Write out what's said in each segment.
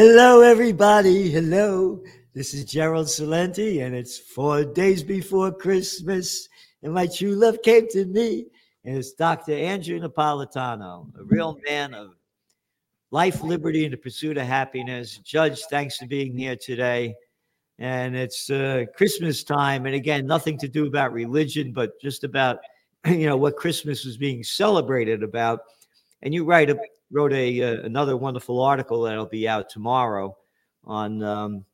Hello, everybody. Hello. This is Gerald Celente, and it's four days before Christmas, and my true love came to me. And it's Dr. Andrew Napolitano, a real man of life, liberty, and the pursuit of happiness. Judge, thanks for being here today. And it's uh, Christmas time. And again, nothing to do about religion, but just about, you know, what Christmas is being celebrated about. And you write a, wrote a uh, another wonderful article that'll be out tomorrow on um,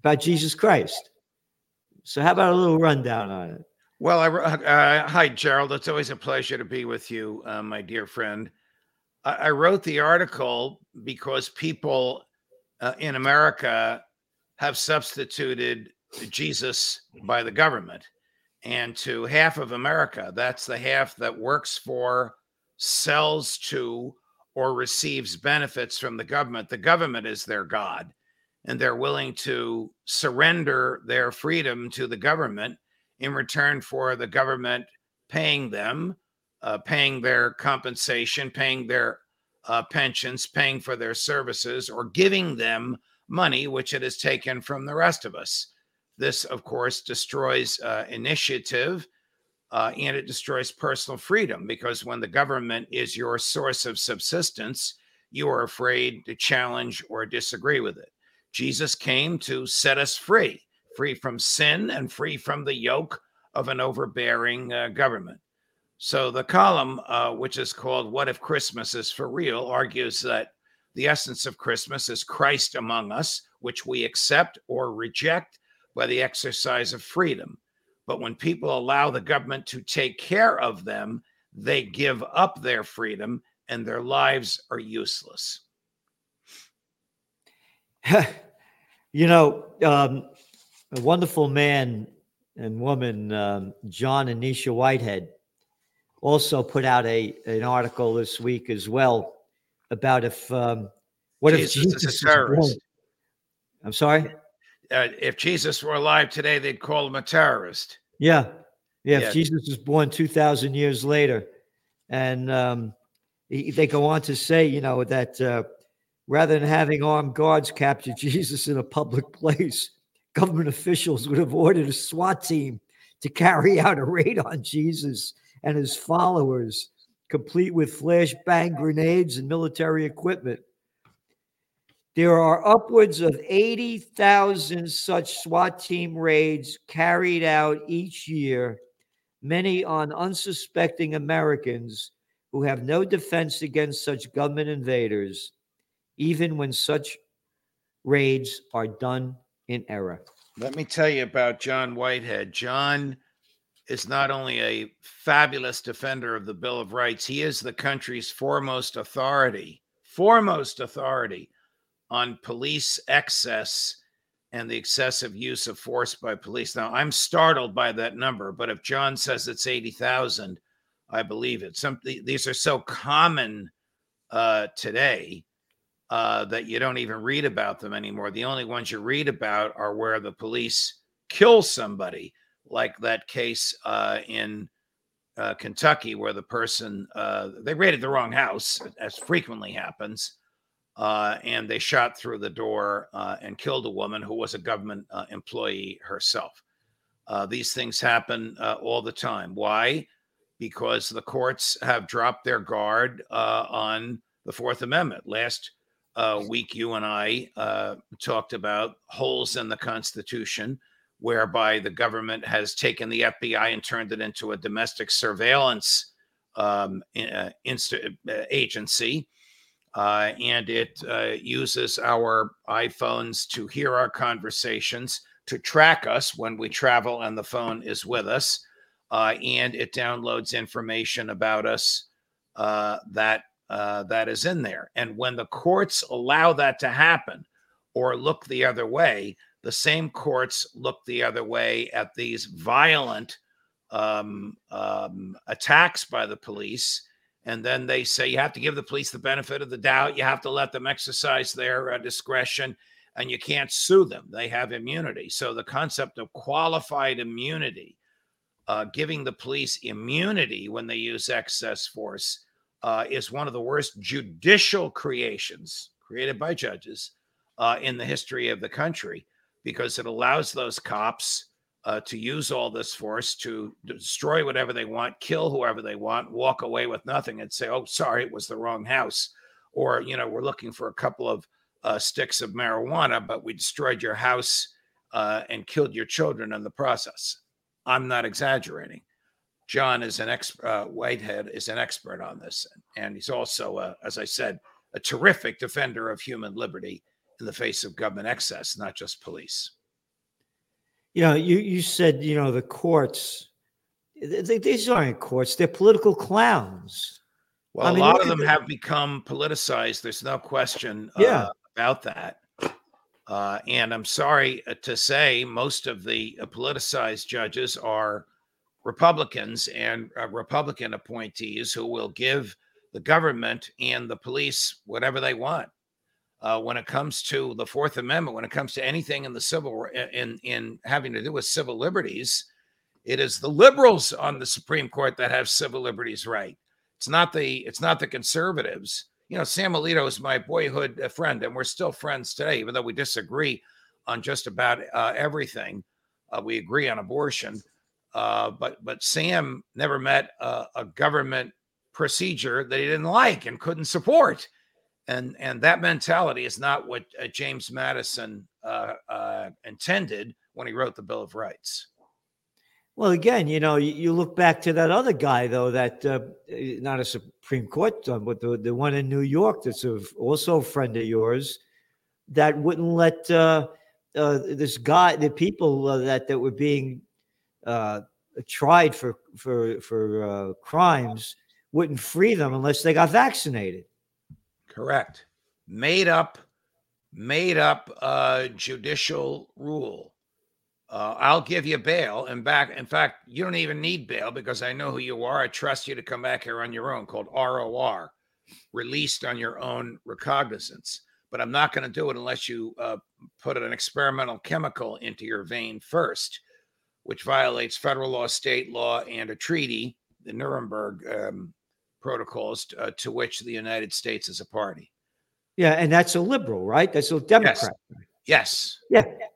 about Jesus Christ. So, how about a little rundown on it? Well, I, uh, hi, Gerald. It's always a pleasure to be with you, uh, my dear friend. I, I, wrote the article because people uh, in America have substituted Jesus by the government. And to half of America, that's the half that works for, sells to, or receives benefits from the government. The government is their God, and they're willing to surrender their freedom to the government in return for the government paying them, uh, paying their compensation, paying their uh, pensions, paying for their services, or giving them money, which it has taken from the rest of us. This, of course, destroys uh, initiative uh, and it destroys personal freedom because when the government is your source of subsistence, you are afraid to challenge or disagree with it. Jesus came to set us free, free from sin and free from the yoke of an overbearing uh, government. So the column, uh, which is called What If Christmas is for Real, argues that the essence of Christmas is Christ among us, which we accept or reject by the exercise of freedom. But when people allow the government to take care of them, they give up their freedom and their lives are useless. you know, um, a wonderful man and woman, um, John and Nisha Whitehead, also put out a an article this week as well about if um, what Jesus if Jesus is a terrorist. I'm sorry uh, if Jesus were alive today, they'd call him a terrorist. Yeah. Yeah. yeah. If Jesus was born 2,000 years later. And um, he, they go on to say, you know, that uh, rather than having armed guards capture Jesus in a public place, government officials would have ordered a SWAT team to carry out a raid on Jesus and his followers, complete with flashbang grenades and military equipment. There are upwards of 80,000 such SWAT team raids carried out each year, many on unsuspecting Americans who have no defense against such government invaders, even when such raids are done in error. Let me tell you about John Whitehead. John is not only a fabulous defender of the Bill of Rights, he is the country's foremost authority, foremost authority on police excess and the excessive use of force by police. Now, I'm startled by that number, but if John says it's 80,000, I believe it. Some these are so common uh, today uh, that you don't even read about them anymore. The only ones you read about are where the police kill somebody, like that case uh, in uh, Kentucky where the person uh, they raided the wrong house, as frequently happens uh, and they shot through the door uh, and killed a woman who was a government uh, employee herself. Uh, these things happen uh, all the time. Why? Because the courts have dropped their guard on the Fourth Amendment. Last week, you and I talked about holes in the Constitution, whereby the government has taken the FBI and turned it into a domestic surveillance um, inst- agency uh, and it uh, uses our iPhones to hear our conversations, to track us when we travel and the phone is with us, uh, and it downloads information about us uh, that uh, that is in there. And when the courts allow that to happen, or look the other way, the same courts look the other way at these violent um, um, attacks by the police and then they say you have to give the police the benefit of the doubt. You have to let them exercise their uh, discretion and you can't sue them. They have immunity. So the concept of qualified immunity, uh, giving the police immunity when they use excess force, uh, is one of the worst judicial creations created by judges uh, in the history of the country because it allows those cops uh, to use all this force to destroy whatever they want, kill whoever they want, walk away with nothing, and say, "Oh, sorry, it was the wrong house," or you know, we're looking for a couple of uh, sticks of marijuana, but we destroyed your house uh, and killed your children in the process. I'm not exaggerating. John is an ex uh, Whitehead is an expert on this, and he's also, as I said, a terrific defender of human liberty in the face of government excess, not just police. You know, you you said you know the courts. They, these aren't courts; they're political clowns. Well, I mean, a lot of them have become politicized. There's no question uh, yeah. about that. Uh, and I'm sorry uh, to say, most of the uh, politicized judges are Republicans and uh, Republican appointees who will give the government and the police whatever they want. Uh, when it comes to the Fourth Amendment, when it comes to anything in the civil in in having to do with civil liberties, it is the liberals on the Supreme Court that have civil liberties right. It's not the it's not the conservatives. You know, Sam Alito is my boyhood uh, friend, and we're still friends today, even though we disagree on just about uh, everything. Uh, we agree on abortion, uh, but but Sam never met a, a government procedure that he didn't like and couldn't support and and that mentality is not what uh, James Madison uh, uh, intended when he wrote the Bill of Rights. Well, again, you know, you, you look back to that other guy though, that uh, not a Supreme Court, but the the one in New York that's a, also a friend of yours, that wouldn't let uh, uh, this guy, the people that that were being tried for for for crimes, wouldn't free them unless they got vaccinated. Correct. Made up, made up uh, judicial rule. Uh, I'll give you bail. And back, in fact, you don't even need bail because I know who you are. I trust you to come back here on your own, called ROR, released on your own recognizance. But I'm not going to do it unless you uh, put an experimental chemical into your vein first, which violates federal law, state law, and a treaty, the Nuremberg um, protocols uh, to which the United States is a party. Yeah, and that's a liberal, right? That's a Democrat. Yes. yes. Yeah.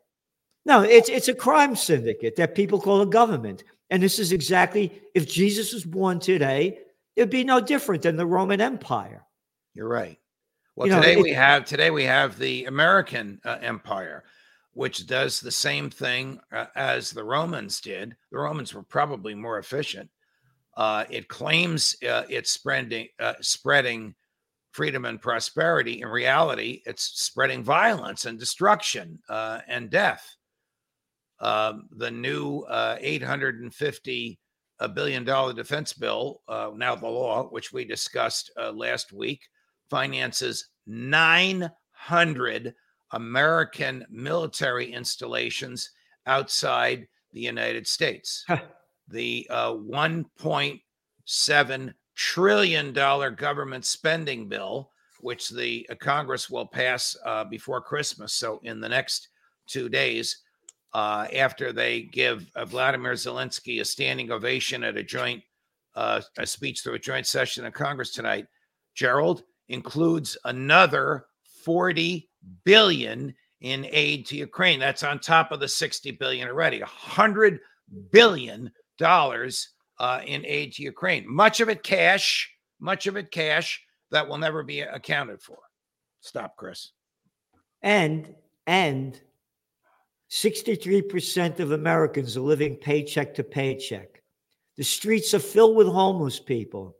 No, it's it's a crime syndicate that people call a government. And this is exactly if Jesus was born today, it'd be no different than the Roman Empire. You're right. Well, you today know, we have today we have the American uh, Empire, which does the same thing uh, as the Romans did. The Romans were probably more efficient, uh, it claims uh, it's spreading uh, spreading freedom and prosperity. In reality, it's spreading violence and destruction uh, and death. Um, the new uh, 850 a billion defense bill, uh, now the law, which we discussed last week, finances 900 American military installations outside the United States the uh, 1.7 trillion dollar government spending bill, which the uh, Congress will pass uh, before Christmas. So in the next two days, uh, after they give uh, Vladimir Zelensky a standing ovation at a joint uh, a speech through a joint session of Congress tonight, Gerald includes another 40 billion in aid to Ukraine. That's on top of the 60 billion already. 100 billion dollars uh, in aid to Ukraine. Much of it cash, much of it cash that will never be accounted for. Stop, Chris. And and 63% of Americans are living paycheck to paycheck. The streets are filled with homeless people,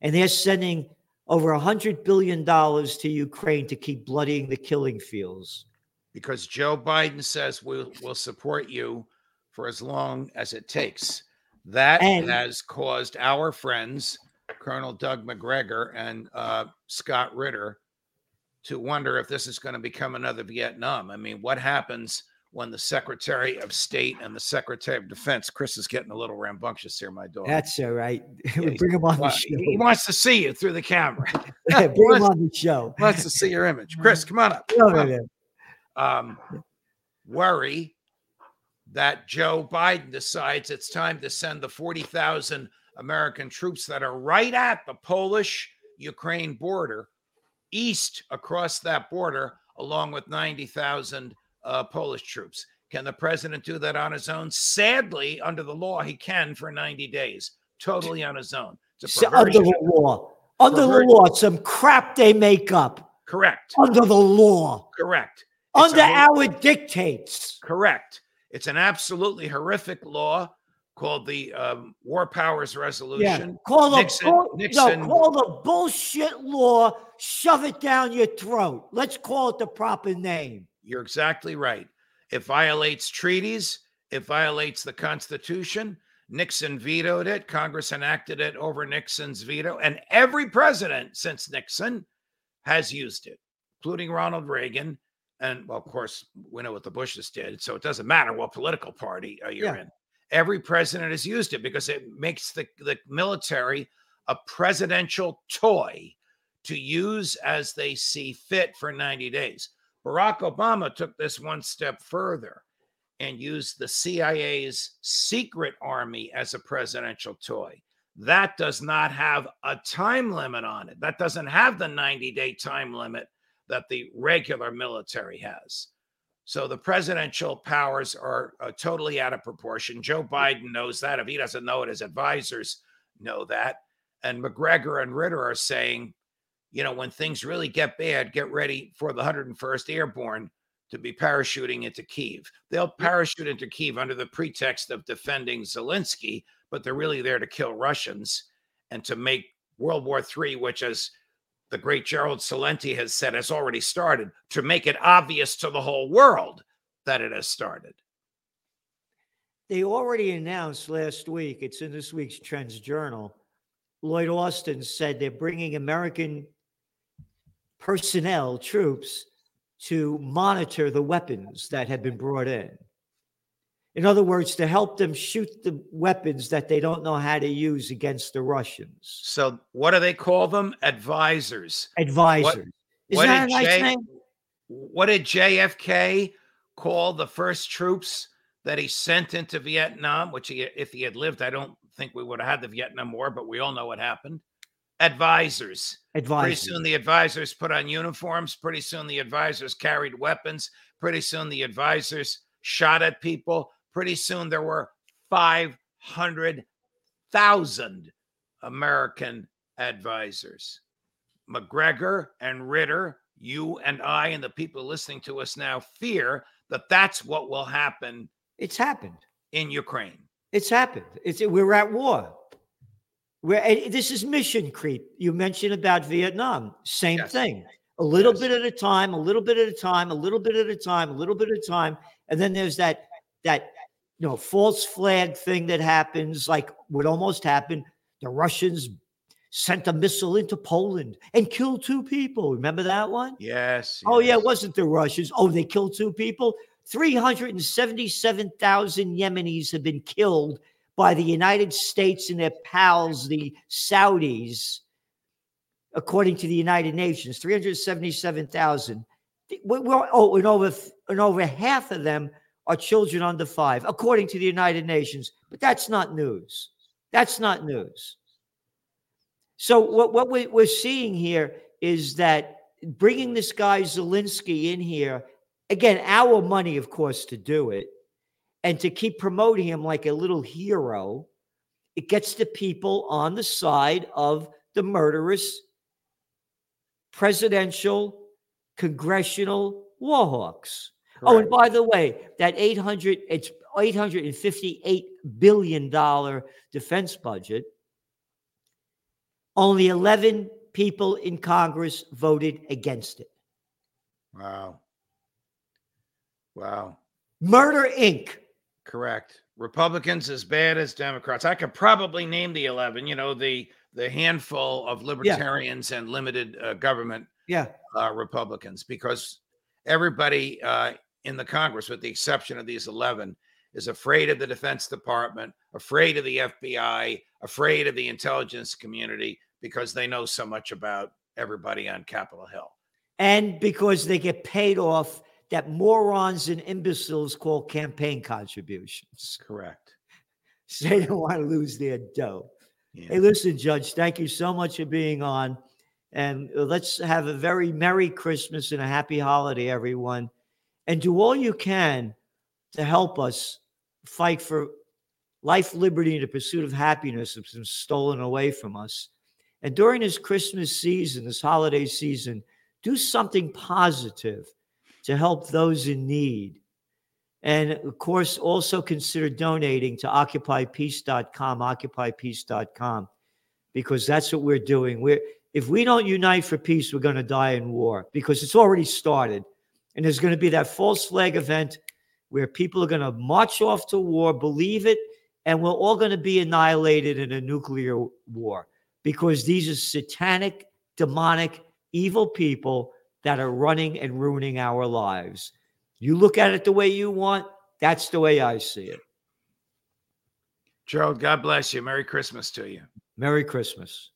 and they're sending over $100 billion to Ukraine to keep bloodying the killing fields. Because Joe Biden says we'll, we'll support you for as long as it takes. That and, has caused our friends, Colonel Doug Macgregor and uh, Scott Ritter, to wonder if this is going to become another Vietnam. I mean, what happens when the Secretary of State and the Secretary of Defense, Chris is getting a little rambunctious here, my dog. That's all right. Yeah, bring him on the show. He wants to see you through the camera. yeah, bring wants, him on the show. Wants to see your image. Chris, come on up. Come on. Um, worry that Joe Biden decides it's time to send the 40,000 American troops that are right at the Polish Ukraine border east across that border, along with 90,000 uh, Polish troops. Can the president do that on his own? Sadly, under the law, he can for 90 days, totally on his own. So under the law. Under the law, some crap they make up. Correct. Under the law. Correct. It's under our dictates. Correct. It's an absolutely horrific law called the um, War Powers Resolution. Yeah. Call Nixon, bull- Nixon. No, call the bullshit law. Shove it down your throat. Let's call it the proper name. You're exactly right. It violates treaties. It violates the Constitution. Nixon vetoed it. Congress enacted it over Nixon's veto. And every president since Nixon has used it, including Ronald Reagan. And well, of course, we know what the Bushes did. So it doesn't matter what political party uh, you're yeah. in. Every president has used it because it makes the, the military a presidential toy to use as they see fit for 90 days. Barack Obama took this one step further and used the CIA's secret army as a presidential toy. That does not have a time limit on it. That doesn't have the 90 day time limit that the regular military has. So the presidential powers are uh, totally out of proportion. Joe Biden knows that. If he doesn't know it, his advisors know that. And Macgregor and Ritter are saying, you know, when things really get bad, get ready for the 101st Airborne to be parachuting into Kiev. They'll parachute into Kiev under the pretext of defending Zelensky, but they're really there to kill Russians and to make World War III, which, as the great Gerald Celente has said, has already started, to make it obvious to the whole world that it has started. They already announced last week, it's in this week's Trends Journal. Lloyd Austin said they're bringing American personnel, troops, to monitor the weapons that have been brought in. In other words, to help them shoot the weapons that they don't know how to use against the Russians. So, what do they call them? Advisors. Advisors. What, that a nice J, name? What did JFK call the first troops that he sent into Vietnam? Which, he, if he had lived, I don't think we would have had the Vietnam War, but we all know what happened advisors. Advisors. Pretty soon the advisors put on uniforms. Pretty soon the advisors carried weapons. Pretty soon the advisors shot at people. Pretty soon there were 500,000 American advisors. Macgregor and Ritter, you and I, and the people listening to us now fear that that's what will happen. It's happened in Ukraine. It's happened. It's we're at war. Where this is mission creep. You mentioned about Vietnam, same yes. thing. A little yes. bit at a time, a little bit at a time, a little bit at a time, a little bit at a time, and then there's that that you know false flag thing that happens, like what almost happened. The Russians sent a missile into Poland and killed two people. Remember that one? Yes. Oh yeah, it wasn't the Russians. Oh, they killed two people. 377,000 Yemenis have been killed by the United States and their pals, the Saudis, according to the United Nations, 377,000. Oh, and over, and over half of them are children under five, according to the United Nations. But that's not news. That's not news. So, what, what we're seeing here is that bringing this guy Zelensky in here, again, our money, of course, to do it and to keep promoting him like a little hero, it gets the people on the side of the murderous presidential, congressional warhawks. Oh, and by the way, that 800 it's 858 billion dollar defense budget. Only 11 people in Congress voted against it. Wow. Wow. Murder Inc. Correct. Republicans as bad as Democrats. I could probably name the 11, you know, the the handful of libertarians yeah. and limited uh, government yeah. Uh, Republicans because everybody uh, in the Congress with the exception of these 11 is afraid of the Defense Department, afraid of the FBI, afraid of the intelligence community because they know so much about everybody on Capitol Hill. And because they get paid off that morons and imbeciles call campaign contributions. Correct. So they don't want to lose their dough. Yeah. Hey, listen, Judge, thank you so much for being on. And let's have a very Merry Christmas and a happy holiday, everyone. And do all you can to help us fight for life, liberty, and the pursuit of happiness that's been stolen away from us. And during this Christmas season, this holiday season, do something positive to help those in need. And of course, also consider donating to occupypeace.com, occupypeace.com, because that's what we're doing. We're if we don't unite for peace, we're going to die in war because it's already started. And there's going to be that false flag event where people are going to march off to war, believe it, and we're all going to be annihilated in a nuclear war because these are satanic, demonic, evil people that are running and ruining our lives. You look at it the way you want, that's the way I see it. Gerald, God bless you. Merry Christmas to you. Merry Christmas.